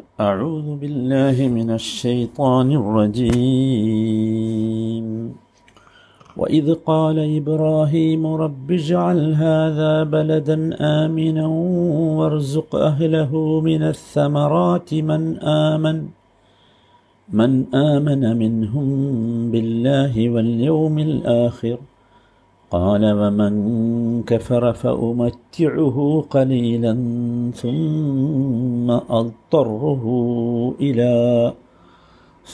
أعوذ بالله من الشيطان الرجيم. وإذ قال إبراهيم رب اجعل هذا بلدا آمنا وارزق أهله من الثمرات من آمن من آمن منهم بالله واليوم الآخر. قال ومن كفر فأمتعه قليلا ثم أضطره إلى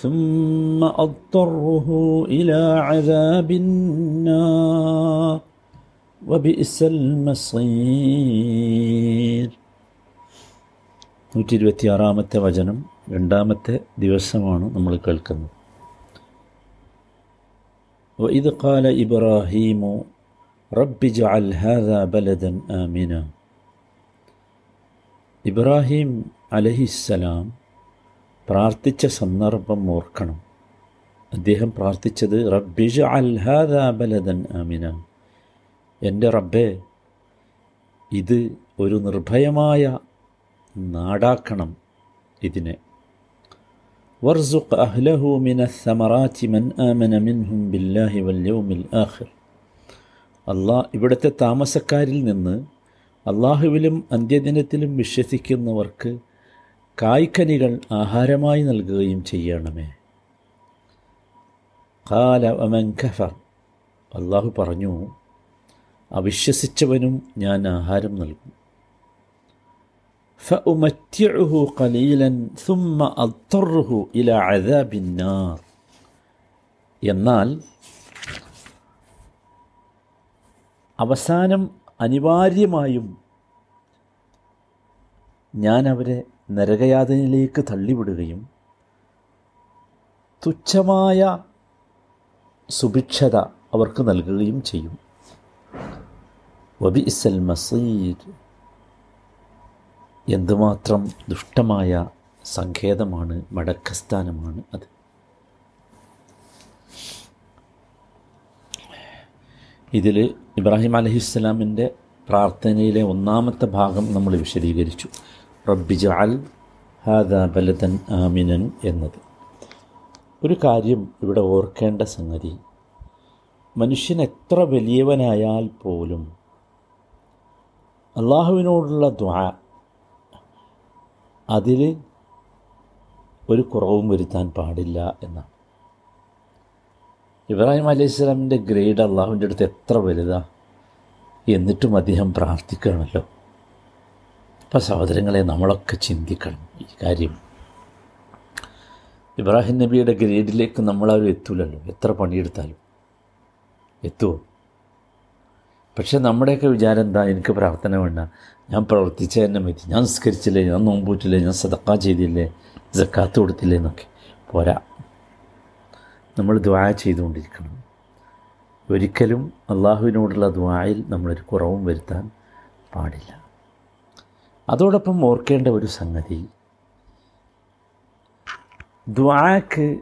ثم أضطره إلى عذاب النار وبئس المصير നൂറ്റി ഇരുപത്തിയാറാമത്തെ വചനം രണ്ടാമത്തെ ദിവസമാണ് നമ്മൾ കേൾക്കുന്നത് وإذ قال إبراهيم رب اجعل هذا بلدا آمنا ഇബ്രാഹിം അലഹിസ്സലാം പ്രാർത്ഥിച്ച സന്ദർഭം ഓർക്കണം അദ്ദേഹം പ്രാർത്ഥിച്ചത് റബ്ബിജ അൽ ഹാദ ബലദൻ ആമിന എൻ്റെ റബ്ബെ ഇത് ഒരു നിർഭയമായ നാടാക്കണം ഇതിനെ وارزق أهله من الثمرات من آمن منهم بالله واليوم الآخر അള്ളാഹ് ഇവിടുത്തെ താമസക്കാരിൽ നിന്ന് അള്ളാഹുവിലും അന്ത്യദിനത്തിലും വിശ്വസിക്കുന്നവർക്ക് കായ്ക്കനികൾ ആഹാരമായി നൽകുകയും ചെയ്യണമേ കാല അമൻ ഖഫർ അള്ളാഹു പറഞ്ഞു അവിശ്വസിച്ചവനും ഞാൻ ആഹാരം നൽകും فأمتعه قليلا ثم أضطره إلى عذاب النار എന്നാൽ അവസാനം അനിവാര്യമായും ഞാൻ അവരെ നരകയാതനയിലേക്ക് തള്ളിവിടുകയും തുച്ഛമായ സുഭിക്ഷത അവർക്ക് നൽകുകയും ചെയ്യും വബി ഇസൽ മസീർ എന്തുമാത്രം ദുഷ്ടമായ സങ്കേതമാണ് മടക്കസ്ഥാനമാണ് അത്. ഇതിൽ ഇബ്രാഹിം അലഹിസ്സലാമിന്റെ പ്രാർത്ഥനയിലെ ഒന്നാമത്തെ ഭാഗം നമ്മൾ വിശദീകരിച്ചു. റബ്ബിജ അൽ ഹാദ ബലതൻ ആമിനൻ എന്നത്. ഒരു കാര്യം ഇവിടെ ഓർക്കേണ്ട സംഗതി മനുഷ്യൻ എത്ര വലിയവനായാൽ പോലും അള്ളാഹുവിനോടുള്ള ദ്വാ അതിൽ ഒരു കുറവും വരുത്താൻ പാടില്ല എന്നാണ് ഇബ്രാഹിം അലൈഹി സ്വലാമിന്റെ ഗ്രേഡ് അള്ളാഹുവിന്റെ അടുത്ത് എത്ര വലുതാ? എന്നിട്ടും അദ്ദേഹം പ്രാർത്ഥിക്കണമല്ലോ അപ്പം സഹോദരങ്ങളെ നമ്മളൊക്കെ ചിന്തിക്കണം ഈ കാര്യം. ഇബ്രാഹിം നബിയുടെ ഗ്രേഡിലേക്ക് നമ്മളാരും എത്തൂലല്ലോ. എത്ര പണിയെടുത്താലും. എത്തുമോ പക്ഷെ നമ്മുടെയൊക്കെ വിചാരം എന്താ? എനിക്ക് പ്രാർത്ഥന വേണ്ട. ഞാൻ പ്രവർത്തിച്ച തന്നെ മതി ഞാൻ നിസ്കരിച്ചില്ലേ? ഞാൻ നോമ്പൂറ്റില്ലേ? ഞാൻ സദക്ക ചെയ്തില്ലേ? ജക്കാത്ത് കൊടുത്തില്ലേ എന്നൊക്കെ. പോരാ. നമ്മൾ ദ്വാ ചെയ്തുകൊണ്ടിരിക്കണം. ഒരിക്കലും അള്ളാഹുവിനോടുള്ള ദ്വായിൽ നമ്മളൊരു കുറവും വരുത്താൻ പാടില്ല. അതോടൊപ്പം ഓർക്കേണ്ട ഒരു സംഗതി. ദ്വാക്ക്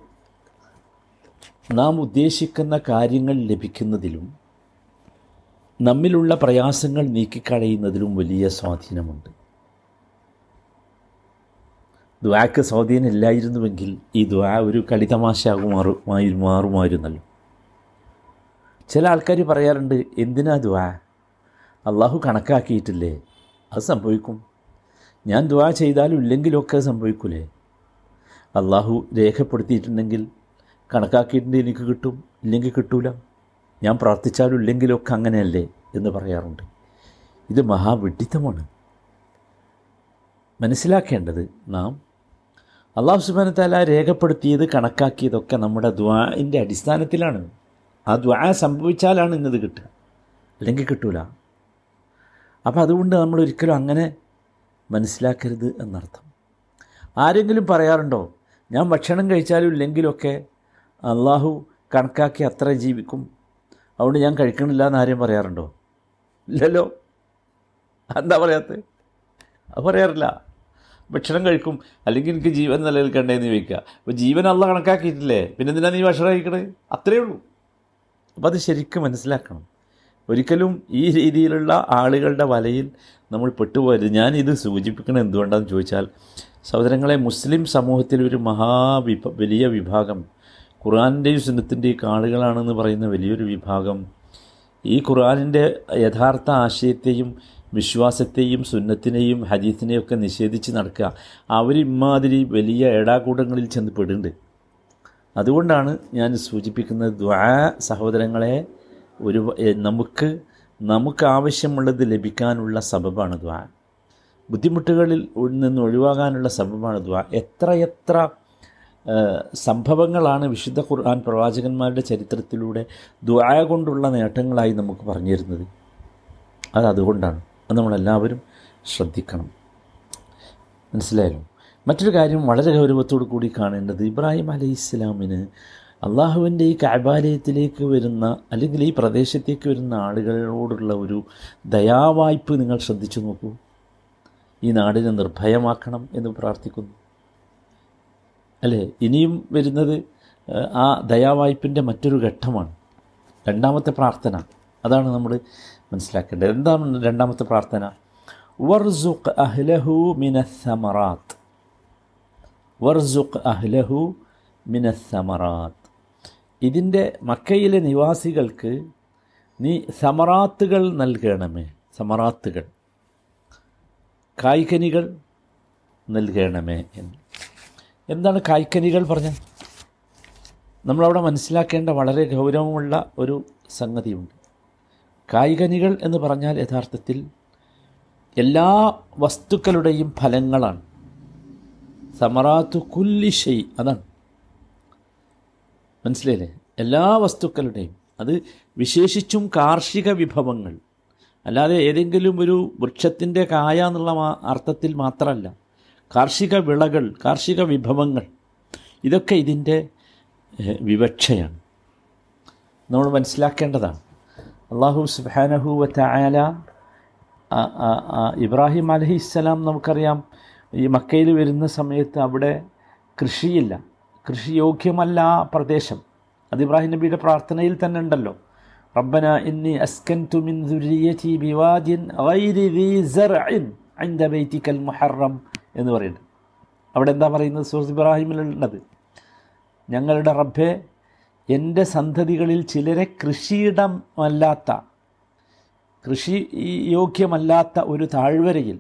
നാം ഉദ്ദേശിക്കുന്ന കാര്യങ്ങൾ ലഭിക്കുന്നതിലും നമ്മിലുള്ള പ്രയാസങ്ങൾ നീക്കിക്കളയുന്നതിലും വലിയ സ്വാധീനമുണ്ട്. ദ്വാക്ക് സ്വാധീനം ഇല്ലായിരുന്നുവെങ്കിൽ ഈ ദ്വാ ഒരു കളിതമാശാകുമാറുമായി മാറുമായിരുന്നല്ലോ. ചില ആൾക്കാർ പറയാറുണ്ട് എന്തിനാ ദ്വാ അള്ളാഹു കണക്കാക്കിയിട്ടില്ലേ? അത് സംഭവിക്കും. ഞാൻ ദ്വാ ചെയ്താലും ഇല്ലെങ്കിലൊക്കെ സംഭവിക്കൂലേ? അള്ളാഹു രേഖപ്പെടുത്തിയിട്ടുണ്ടെങ്കിൽ കണക്കാക്കിയിട്ടുണ്ടെങ്കിൽ എനിക്ക് കിട്ടും ഇല്ലെങ്കിൽ കിട്ടൂല. ഞാൻ പ്രാർത്ഥിച്ചാലും ഇല്ലെങ്കിലൊക്കെ അങ്ങനെയല്ലേ എന്ന് പറയാറുണ്ട്. ഇത് മഹാവിഡിത്തമാണ്. മനസ്സിലാക്കേണ്ടത് നാം അള്ളാഹു സുബാന താല രേഖപ്പെടുത്തിയത് കണക്കാക്കിയതൊക്കെ നമ്മുടെ ദ്വാന്റെ അടിസ്ഥാനത്തിലാണ്. ആ ദ്വാ സംഭവിച്ചാലാണ് ഇന്നത് കിട്ടുക. അല്ലെങ്കിൽ കിട്ടൂല. അപ്പോൾ അതുകൊണ്ട് നമ്മൾ ഒരിക്കലും അങ്ങനെ മനസ്സിലാക്കരുത് എന്നർത്ഥം. ആരെങ്കിലും പറയാറുണ്ടോ ഞാൻ ഭക്ഷണം കഴിച്ചാലും ഇല്ലെങ്കിലൊക്കെ അള്ളാഹു കണക്കാക്കി അത്ര ജീവിക്കും അതുകൊണ്ട് ഞാൻ കഴിക്കണില്ല എന്ന് ആരെയും പറയാറുണ്ടോ? ഇല്ലല്ലോ. എന്താ പറയാത്തത് അത് പറയാറില്ല. ഭക്ഷണം കഴിക്കും. അല്ലെങ്കിൽ എനിക്ക് ജീവൻ നിലനിൽക്കണ്ടേന്ന് ചോദിക്കുക. അപ്പോൾ ജീവൻ അല്ല കണക്കാക്കിയിട്ടില്ലേ? പിന്നെ എന്തിനാ നീ ഭക്ഷണം കഴിക്കണത് അത്രയേ ഉള്ളൂ. അപ്പോൾ അത് ശരിക്കും മനസ്സിലാക്കണം. ഒരിക്കലും ഈ രീതിയിലുള്ള ആളുകളുടെ വലയിൽ നമ്മൾ പെട്ടുപോയത് ഞാൻ ഇത് സൂചിപ്പിക്കണം എന്തുകൊണ്ടാണെന്ന് ചോദിച്ചാൽ സഹോദരങ്ങളെ മുസ്ലിം സമൂഹത്തിൽ ഒരു മഹാവിഭ വലിയ വിഭാഗം ഖുർആാനിന്റെയും സുന്നത്തിന്റെയും ആളുകളാണെന്ന് പറയുന്ന വലിയൊരു വിഭാഗം ഈ ഖുർആാനിന്റെ യഥാർത്ഥ ആശയത്തെയും വിശ്വാസത്തെയും സുന്നത്തിനെയും ഹദീസിനെയും ഒക്കെ നിഷേധിച്ച് നടക്കുക. അവർ ഇമാതിരി വലിയ ഏടാകൂടങ്ങളിൽ ചെന്ന് പെടുന്നുണ്ട്. അതുകൊണ്ടാണ് ഞാൻ സൂചിപ്പിക്കുന്നത് ദ്വാ സഹോദരങ്ങളെ ഒരു നമുക്ക് നമുക്ക് ആവശ്യമുള്ളത് ലഭിക്കാനുള്ള സബബാണ് ദ്വാ ബുദ്ധിമുട്ടുകളിൽ നിന്ന് ഒഴിവാകാനുള്ള സബബാണ് ദ്വാ എത്രയെത്ര സംഭവങ്ങളാണ് വിശുദ്ധ ഖുർആൻ പ്രവാചകന്മാരുടെ ചരിത്രത്തിലൂടെ ദുആ കൊണ്ടുള്ള നേട്ടങ്ങളായി നമുക്ക് പറഞ്ഞു തരുന്നത് അത് അതുകൊണ്ടാണ്. അത് നമ്മളെല്ലാവരും ശ്രദ്ധിക്കണം. മനസ്സിലായല്ലോ മറ്റൊരു കാര്യം വളരെ ഗൗരവത്തോടു കൂടി കാണേണ്ടത് ഇബ്രാഹിം അലൈഹി ഇസ്ലാമിന് അള്ളാഹുവിന്റെ ഈ കാബാലയത്തിലേക്ക് വരുന്ന അല്ലെങ്കിൽ ഈ പ്രദേശത്തേക്ക് വരുന്ന ആളുകളോടുള്ള ഒരു ദയാവായ്പ് നിങ്ങൾ ശ്രദ്ധിച്ചു നോക്കൂ. ഈ നാടിനെ നിർഭയമാക്കണം എന്ന് പ്രാർത്ഥിക്കുന്നു. അല്ലേ? ഇനിയും വരുന്നത് ആ ദയാവായ്പിന്റെ മറ്റൊരു ഘട്ടമാണ്. രണ്ടാമത്തെ പ്രാർത്ഥന. അതാണ് നമ്മൾ മനസ്സിലാക്കേണ്ടത്. എന്താണ് രണ്ടാമത്തെ പ്രാർത്ഥന? വർസുഖ് അഹ്ലഹു മിനസമറാത്ത് വർസുഖ് അഹ്ലഹു മിനസമറാത്ത് ഇതിന്റെ മക്കയിലെ നിവാസികൾക്ക് നീ സമറാത്തുകൾ നൽകണമേ. സമറാത്തുകൾ. കായ്കനികൾ നൽകണമേ എന്ന്. എന്താണ് കായ്ക്കനികൾ പറഞ്ഞത് നമ്മളവിടെ മനസ്സിലാക്കേണ്ട വളരെ ഗൗരവമുള്ള ഒരു സംഗതിയുണ്ട്. കായികനികൾ എന്ന് പറഞ്ഞാൽ യഥാർത്ഥത്തിൽ എല്ലാ വസ്തുക്കളുടെയും ഫലങ്ങളാണ്. സമറാത്തു കുല്ലി ഷെയ് അതാണ്. മനസ്സിലായില്ലേ? എല്ലാ വസ്തുക്കളുടെയും അത് വിശേഷിച്ചും കാർഷിക വിഭവങ്ങൾ. അല്ലാതെ ഏതെങ്കിലും ഒരു വൃക്ഷത്തിന്റെ കായ എന്നുള്ള അർത്ഥത്തിൽ മാത്രമല്ല. കാർഷിക വിളകൾ കാർഷിക വിഭവങ്ങൾ ഇതൊക്കെ ഇതിൻ്റെ വിവക്ഷയാണ് നമ്മൾ മനസ്സിലാക്കേണ്ടതാണ് അള്ളാഹു സുബാനഹു വല ഇബ്രാഹിം അലഹി ഇസ്സലാം നമുക്കറിയാം ഈ മക്കയിൽ വരുന്ന സമയത്ത് അവിടെ കൃഷിയില്ല കൃഷിയോഗ്യമല്ല ആ പ്രദേശം അത് ഇബ്രാഹിം നബിയുടെ പ്രാർത്ഥനയിൽ തന്നെ ഉണ്ടല്ലോ റബ്ബന ഇന്നി അസ്കൻതു മിൻ ദുരിയതി ബിവാദിൻ ഗൈരി ദീ സർഇൻ عند بيتك المحرم എന്ന് പറയുന്നത്. അവിടെ എന്താ പറയുന്നത് സൂറത്ത് ഇബ്രാഹിമിലുള്ളത്? ഞങ്ങളുടെ റബ്ബെ എന്റെ സന്തതികളിൽ ചിലരെ കൃഷിയിടമല്ലാത്ത കൃഷി യോഗ്യമല്ലാത്ത ഒരു താഴ്വരയിൽ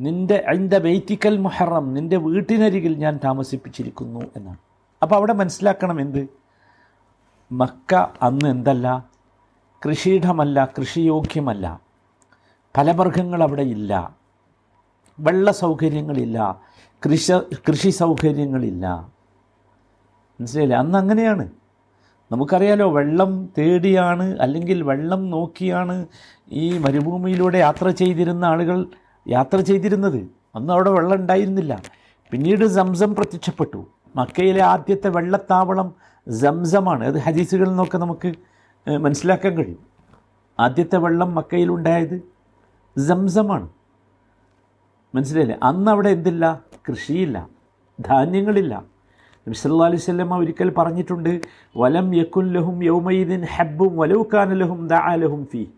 നിന്റെ അതിന്റെ ബൈത്തിക്കൽ മുഹറം നിന്റെ വീട്ടിനരികിൽ ഞാൻ താമസിപ്പിച്ചിരിക്കുന്നു എന്നാണ്. അപ്പോൾ അവിടെ മനസ്സിലാക്കണം എന്ത്? മക്ക അന്ന് എന്തല്ല? കൃഷിയിടമല്ല കൃഷിയോഗ്യമല്ല. ഫലവർഗങ്ങൾ അവിടെ ഇല്ല. വെള്ള സൗകര്യങ്ങളില്ല കൃഷി കൃഷി സൗകര്യങ്ങളില്ല. മനസ്സിലായില്ലേ? അന്ന് അങ്ങനെയാണ്. നമുക്കറിയാലോ വെള്ളം തേടിയാണ് അല്ലെങ്കിൽ വെള്ളം നോക്കിയാണ് ഈ മരുഭൂമിയിലൂടെ യാത്ര ചെയ്തിരുന്ന ആളുകൾ യാത്ര ചെയ്തിരുന്നത്. അന്ന് അവിടെ വെള്ളം ഉണ്ടായിരുന്നില്ല. പിന്നീട് സംസം പ്രത്യക്ഷപ്പെട്ടു. മക്കയിലെ ആദ്യത്തെ വെള്ളത്താവളം സംസമാണ്. അത് ഹദീസുകളിൽ നിന്നൊക്കെ നമുക്ക് മനസ്സിലാക്കാൻ കഴിയും. ആദ്യത്തെ വെള്ളം മക്കയിലുണ്ടായത് സംസമാണ്. മനസ്സിലായില്ലേ? അന്ന് അവിടെ എന്തില്ല? കൃഷിയില്ല. ധാന്യങ്ങളില്ല. നബിസല്ലാ അലൈഹി സ്വല്ലമ്മ ഒരിക്കൽ പറഞ്ഞിട്ടുണ്ട് വലം യക്കുൻ ലഹും യൗമൈദിൻ ഹബ്ബും വലൗക്കാനലഹും ദാലഹും ഫി.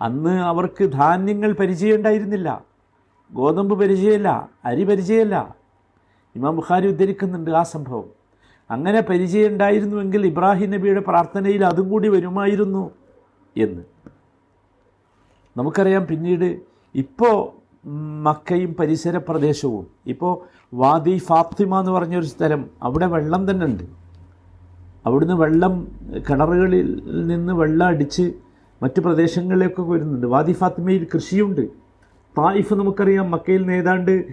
അന്ന് അവർക്ക് ധാന്യങ്ങൾ പരിചയമുണ്ടായിരുന്നില്ല. ഗോതമ്പ് പരിചയമില്ല. അരി പരിചയമില്ല. ഇമാം ബുഖാരി ഉദ്ധരിക്കുന്നുണ്ട് ആ സംഭവം. അങ്ങനെ പരിചയം ഉണ്ടായിരുന്നുവെങ്കിൽ ഇബ്രാഹിം നബിയുടെ പ്രാർത്ഥനയിൽ അതും കൂടി വരുമായിരുന്നു എന്ന്. നമുക്കറിയാം പിന്നീട് ഇപ്പോൾ മക്കയും പരിസര പ്രദേശവും. ഇപ്പോൾ വാദി ഫാത്തിമ എന്ന് പറഞ്ഞൊരു സ്ഥലം അവിടെ വെള്ളം തന്നെ ഉണ്ട്. അവിടുന്ന് വെള്ളം കിണറുകളിൽ നിന്ന് വെള്ളം അടിച്ച് മറ്റ് പ്രദേശങ്ങളിലേക്കൊക്കെ വരുന്നുണ്ട്. വാദി ഫാത്തിമയിൽ കൃഷിയുണ്ട്. തായിഫ് നമുക്കറിയാം. മക്കയിൽ നിന്ന് ഏതാണ്ട്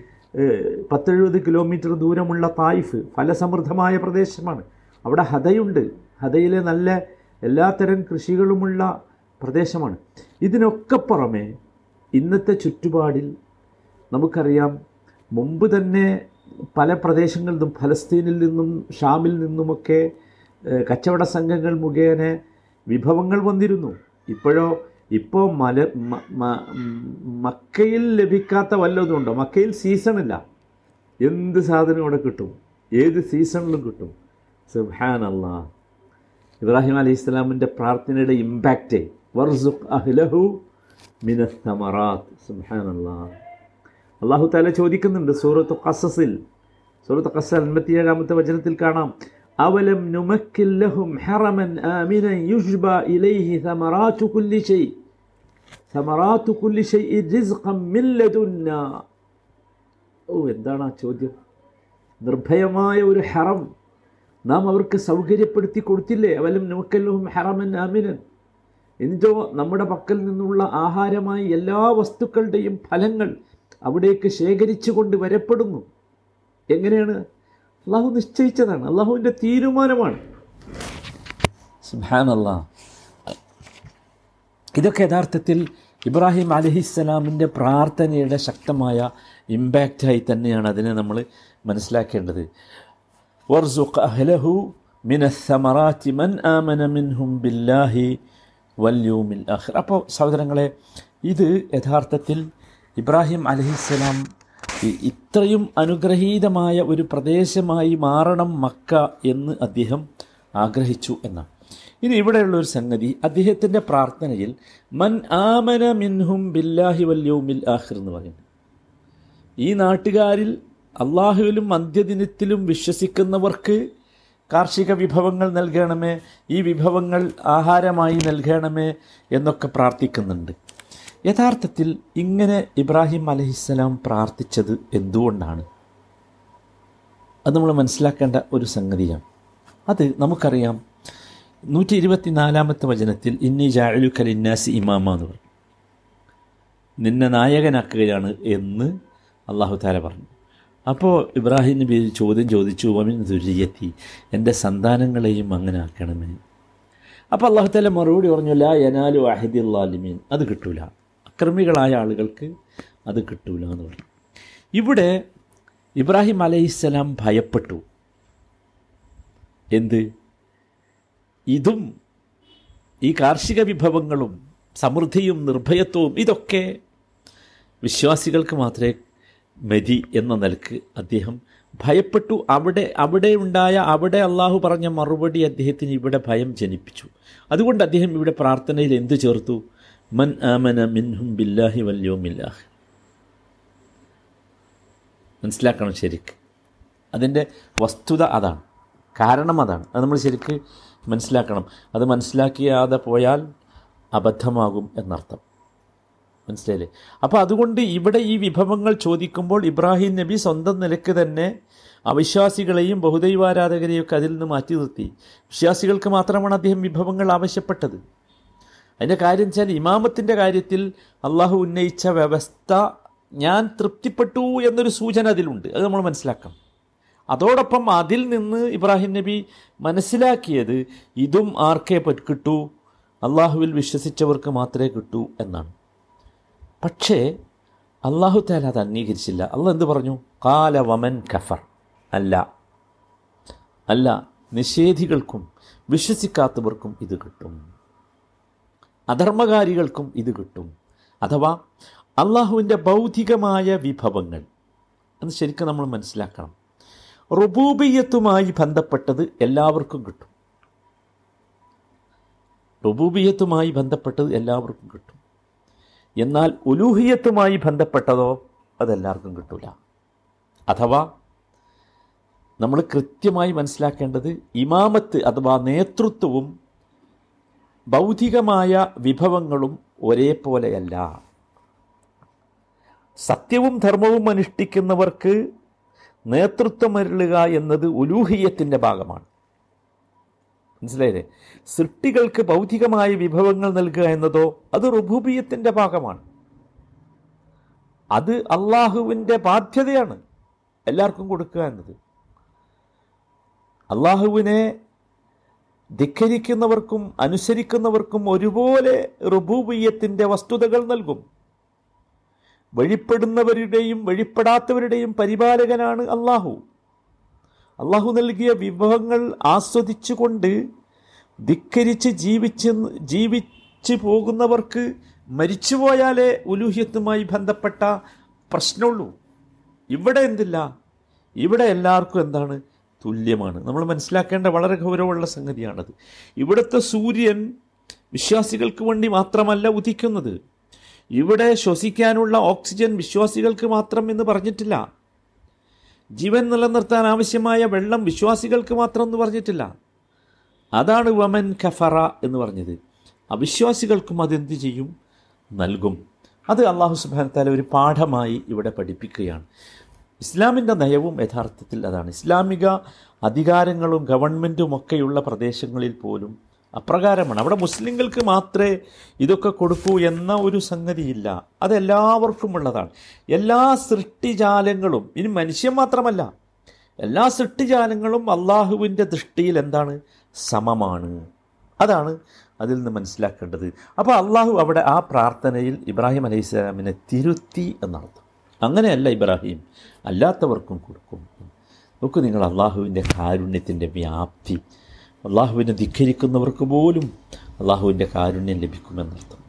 പത്തെഴുപത് കിലോമീറ്റർ ദൂരമുള്ള തായിഫ് ഫലസമൃദ്ധമായ പ്രദേശമാണ്. അവിടെ ഹതയുണ്ട് ഹതയിലെ നല്ല എല്ലാത്തരം കൃഷികളുമുള്ള പ്രദേശമാണ്. ഇതിനൊക്കെ പുറമെ ഇന്നത്തെ ചുറ്റുപാടിൽ നമുക്കറിയാം മുമ്പ് തന്നെ പല പ്രദേശങ്ങളിൽ നിന്നും ഫലസ്തീനിൽ നിന്നും ഷാമിൽ നിന്നുമൊക്കെ കച്ചവട സംഘങ്ങൾ മുഖേന വിഭവങ്ങൾ വന്നിരുന്നു. ഇപ്പോഴോ ഇപ്പോൾ മല മക്കയിൽ ലഭിക്കാത്ത വല്ലതും ഉണ്ടോ? മക്കയിൽ സീസണില്ല എന്ത് സാധനം ഇവിടെ കിട്ടും? ഏത് സീസണിലും കിട്ടും? സുഹാൻ അള്ളാ ഇബ്രാഹിം അലൈഹി ഇസ്ലാമിന്റെ പ്രാർത്ഥനയുടെ ഇമ്പാക്റ്റ് വർസുഖ് അഹ്ലഹു മിനസ്തമറാത്ത് സുഹാൻ അള്ളാ അള്ളാഹു താല ചോദിക്കുന്നുണ്ട് സൂറത്ത് ഖസസിൽ സൂറത്ത് ഖസ അൻപത്തിയേഴാമത്തെ വചനത്തിൽ കാണാം അവലം നുമക്കില്ലഹും ഹറമൻ ആമിനൻ യുഷ്ബ ഇലൈഹി ثمرات كل شيء ثمرات كل شيء رزقا من لدنا ഓ എന്താണ് ആ ചോദ്യം നിർഭയമായ ഒരു ഹറം നാം അവർക്ക് സൗകര്യപ്പെടുത്തി കൊടുത്തില്ലേ അവലും നുമക്കല്ലഹും ഹറമൻ ആമിനൻ എന്നിട്ടോ നമ്മുടെ പക്കൽ നിന്നുള്ള ആഹാരമായി എല്ലാ വസ്തുക്കളുടെയും ഫലങ്ങൾ അവിടേക്ക് ശേഖരിച്ചു കൊണ്ട് വരപ്പെടുന്നു. എങ്ങനെയാണ്? അള്ളാഹു നിശ്ചയിച്ചതാണ്. അള്ളാഹുവിന്റെ തീരുമാനമാണ്. ഇതൊക്കെ യഥാർത്ഥത്തിൽ ഇബ്രാഹിം അലഹിസ്സലാമിന്റെ പ്രാർത്ഥനയുടെ ശക്തമായ ഇമ്പാക്റ്റായി തന്നെയാണ് അതിനെ നമ്മൾ മനസ്സിലാക്കേണ്ടത്. വർസുഖ് അഹ്ലഹു മിന സമറാത്തി മൻ ആമന മിൻഹും ബില്ലാഹി വല്യൂമിൽ അഖിർ അപ്പോൾ സഹോദരങ്ങളെ ഇത് യഥാർത്ഥത്തിൽ ഇബ്രാഹിം അലഹിസ്സലാം ഇത്രയും അനുഗ്രഹീതമായ ഒരു പ്രദേശമായി മാറണം മക്ക എന്ന് അദ്ദേഹം ആഗ്രഹിച്ചു എന്നാണ്. ഇനി ഇവിടെയുള്ള ഒരു സംഗതി അദ്ദേഹത്തിന്റെ പ്രാർത്ഥനയിൽ മൻ ആമന മിൻഹും ബില്ലാഹി വല്യൂമിൽ ആഹിർ എന്ന് പറയുന്നു. ഈ നാട്ടുകാരിൽ അള്ളാഹുവിലും അന്ത്യദിനത്തിലും വിശ്വസിക്കുന്നവർക്ക് കാർഷിക വിഭവങ്ങൾ നൽകണമേ ഈ വിഭവങ്ങൾ ആഹാരമായി നൽകണമേ എന്നൊക്കെ പ്രാർത്ഥിക്കുന്നുണ്ട്. യഥാർത്ഥത്തിൽ ഇങ്ങനെ ഇബ്രാഹിം അലഹിസ്സലാം പ്രാർത്ഥിച്ചത് എന്തുകൊണ്ടാണ്? അത് നമ്മൾ മനസ്സിലാക്കേണ്ട ഒരു സംഗതിയാണ്. അത് നമുക്കറിയാം. നൂറ്റി ഇരുപത്തിനാലാമത്തെ വചനത്തിൽ ഇന്നി ജാലു കലിന്നാസി ഇമാമ എന്ന് പറഞ്ഞു നിന്നെ നായകനാക്കുകയാണ് എന്ന് അള്ളാഹു താല പറഞ്ഞു. അപ്പോൾ ഇബ്രാഹിം നബി ചോദ്യം ചോദിച്ചു വമിൻ ദുരിയത്തി എന്റെ സന്താനങ്ങളെയും അങ്ങനെ ആക്കണമേ? അപ്പോൾ അള്ളാഹുത്തല മറുപടി പറഞ്ഞു ലാ യനാലു അഹിദില്ലാലിമീൻ അത് കിട്ടൂല. അക്രമികളായ ആളുകൾക്ക് അത് കിട്ടൂല എന്ന് പറഞ്ഞു. ഇവിടെ ഇബ്രാഹിം അലൈഹിസ്സലാം ഭയപ്പെട്ടു. എന്ത്? ഇതും ഈ കാർഷിക വിഭവങ്ങളും സമൃദ്ധിയും നിർഭയത്വവും ഇതൊക്കെ വിശ്വാസികൾക്ക് മാത്രമേ മതി എന്ന നിലയ്ക്ക് അദ്ദേഹം ഭയപ്പെട്ടു. അവിടെ അവിടെ ഉണ്ടായ അവിടെ അള്ളാഹു പറഞ്ഞ മറുപടി അദ്ദേഹത്തിന് ഇവിടെ ഭയം ജനിപ്പിച്ചു. അതുകൊണ്ട് അദ്ദേഹം ഇവിടെ പ്രാർത്ഥനയിൽ എന്തു ചേർത്തു? മൻ ആമന മിൻഹും ബില്ലാഹി വല്യോമില്ലാഹ് മനസ്സിലാക്കണം ശരിക്ക്. അതിന്റെ വസ്തുത അതാണ്. കാരണം അതാണ്. അത് നമ്മൾ ശരിക്ക് മനസ്സിലാക്കണം. അത് മനസ്സിലാക്കിയാതെ പോയാൽ അബദ്ധമാകും എന്നർത്ഥം. മനസ്സിലായില്ലേ? അപ്പോൾ അതുകൊണ്ട് ഇവിടെ ഈ വിഭവങ്ങൾ ചോദിക്കുമ്പോൾ ഇബ്രാഹിം നബി സ്വന്തം നിലയ്ക്ക് തന്നെ അവിശ്വാസികളെയും ബഹുദൈവാരാധകരെയും ഒക്കെ അതിൽ നിന്ന് മാറ്റി നിർത്തി. വിശ്വാസികൾക്ക് മാത്രമാണ് അദ്ദേഹം വിഭവങ്ങൾ ആവശ്യപ്പെട്ടത്. അതിന്റെ കാര്യം വെച്ചാൽ ഇമാമത്തിന്റെ കാര്യത്തിൽ അള്ളാഹു ഉന്നയിച്ച വ്യവസ്ഥ ഞാൻ തൃപ്തിപ്പെട്ടു എന്നൊരു സൂചന അതിലുണ്ട്. അത് നമ്മൾ മനസ്സിലാക്കാം അതോടൊപ്പം അതിൽ നിന്ന് ഇബ്രാഹിം നബി മനസ്സിലാക്കിയത് ഇതും ആർക്കേ കിട്ടൂ? അള്ളാഹുവിൽ വിശ്വസിച്ചവർക്ക് മാത്രമേ കിട്ടൂ എന്നാണ്. പക്ഷേ അള്ളാഹു താല അത് അംഗീകരിച്ചില്ല. അള്ളാഹ് എന്ത് പറഞ്ഞു? കാല വമൻ കഫർ. അല്ല. അല്ല നിഷേധികൾക്കും വിശ്വസിക്കാത്തവർക്കും ഇത് കിട്ടും. അധർമ്മകാരികൾക്കും ഇത് കിട്ടും. അഥവാ അള്ളാഹുവിന്റെ ഭൗതികമായ വിഭവങ്ങൾ. അത് ശരിക്കും നമ്മൾ മനസ്സിലാക്കണം. റുബൂബിയത്തുമായി ബന്ധപ്പെട്ടത് എല്ലാവർക്കും കിട്ടും. റുബൂബിയത്തുമായി ബന്ധപ്പെട്ടത് എല്ലാവർക്കും കിട്ടും. എന്നാൽ ഉലൂഹിയത്തുമായി ബന്ധപ്പെട്ടതോ അതെല്ലാവർക്കും കിട്ടില്ല അഥവാ നമ്മൾ കൃത്യമായി മനസ്സിലാക്കേണ്ടത് ഇമാമത്ത് അഥവാ നേതൃത്വവും ബൗദ്ധികമായ വിഭവങ്ങളും ഒരേപോലെയല്ല. സത്യവും ധർമ്മവും അനുഷ്ഠിക്കുന്നവർക്ക് നേതൃത്വമരുളുക എന്നത് ഉലൂഹിയത്തിന്റെ ഭാഗമാണ്. മനസ്സിലായില്ലേ? സൃഷ്ടികൾക്ക് ഭൗതികമായ വിഭവങ്ങൾ നൽകുക എന്നതോ അത് റുബൂബിയത്തിന്റെ ഭാഗമാണ്. അത് അള്ളാഹുവിന്റെ ബാധ്യതയാണ് എല്ലാവർക്കും കൊടുക്കുക എന്നത്. അള്ളാഹുവിനെ ധിക്കരിക്കുന്നവർക്കും അനുസരിക്കുന്നവർക്കും ഒരുപോലെ റുബൂബിയത്തിന്റെ വസ്തുതകൾ നൽകും. വഴിപ്പെടുന്നവരുടെയും വഴിപ്പെടാത്തവരുടെയും പരിപാലകനാണ് അള്ളാഹു. അള്ളാഹു നൽകിയ വിഭവങ്ങൾ ആസ്വദിച്ചുകൊണ്ട് ധിക്കരിച്ച് ജീവിച്ച് ജീവിച്ച് പോകുന്നവർക്ക് മരിച്ചുപോയാലേ ഉലൂഹ്യത്തുമായി ബന്ധപ്പെട്ട പ്രശ്നമുള്ളൂ. ഇവിടെ എന്തില്ല? ഇവിടെ എല്ലാവർക്കും എന്താണ്? തുല്യമാണ്. നമ്മൾ മനസ്സിലാക്കേണ്ട വളരെ ഗൗരവമുള്ള സംഗതിയാണത്. ഇവിടുത്തെ സൂര്യൻ വിശ്വാസികൾക്ക് വേണ്ടി മാത്രമല്ല ഉദിക്കുന്നത്. ഇവിടെ ശ്വസിക്കാനുള്ള ഓക്സിജൻ വിശ്വാസികൾക്ക് മാത്രം എന്ന് പറഞ്ഞിട്ടില്ല. ജീവൻ നിലനിർത്താൻ ആവശ്യമായ വെള്ളം വിശ്വാസികൾക്ക് മാത്രം എന്ന് പറഞ്ഞിട്ടില്ല. അതാണ് വമൻ കഫറ എന്ന് പറഞ്ഞത്. അവിശ്വാസികൾക്കും അതെന്ത് ചെയ്യും? നൽകും. അത് അള്ളാഹു സുബാനത്താല ഒരു പാഠമായി ഇവിടെ പഠിപ്പിക്കുകയാണ്. ഇസ്ലാമിന്റെ നയവും യഥാർത്ഥത്തിൽ അതാണ്. ഇസ്ലാമിക അധികാരങ്ങളും ഗവൺമെന്റും ഒക്കെയുള്ള പ്രദേശങ്ങളിൽ പോലും അപ്രകാരമാണ്. അവിടെ മുസ്ലിങ്ങൾക്ക് മാത്രമേ ഇതൊക്കെ കൊടുക്കൂ എന്ന ഒരു സംഗതിയില്ല. അതെല്ലാവർക്കും ഉള്ളതാണ് എല്ലാ സൃഷ്ടിജാലങ്ങളും ഇനി മനുഷ്യൻ മാത്രമല്ല എല്ലാ സൃഷ്ടിജാലങ്ങളും അള്ളാഹുവിന്റെ ദൃഷ്ടിയിൽ എന്താണ്? സമമാണ്. അതാണ് അതിൽ നിന്ന് മനസ്സിലാക്കേണ്ടത്. അപ്പോൾ അള്ളാഹു അവിടെ ആ പ്രാർത്ഥനയിൽ ഇബ്രാഹിം അലൈഹി സ്വലാമിനെ തിരുത്തി എന്നർത്ഥം. അങ്ങനെയല്ല ഇബ്രാഹിം അല്ലാത്തവർക്കും കൊടുക്കും. നോക്കൂ നിങ്ങൾ അള്ളാഹുവിന്റെ കാരുണ്യത്തിന്റെ വ്യാപ്തി. അള്ളാഹുവിനെ ധിഖരിക്കുന്നവർക്ക് പോലും അള്ളാഹുവിന്റെ കാരുണ്യം ലഭിക്കുമെന്നർത്ഥം.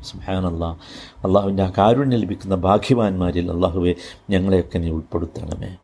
അള്ളാഹ് അള്ളാഹുവിന്റെ ആ കാരുണ്യം ലഭിക്കുന്ന ഭാഗ്യവാന്മാരിൽ അള്ളാഹുവെ ഞങ്ങളെയൊക്കെ നീ ഉൾപ്പെടുത്തണമേ.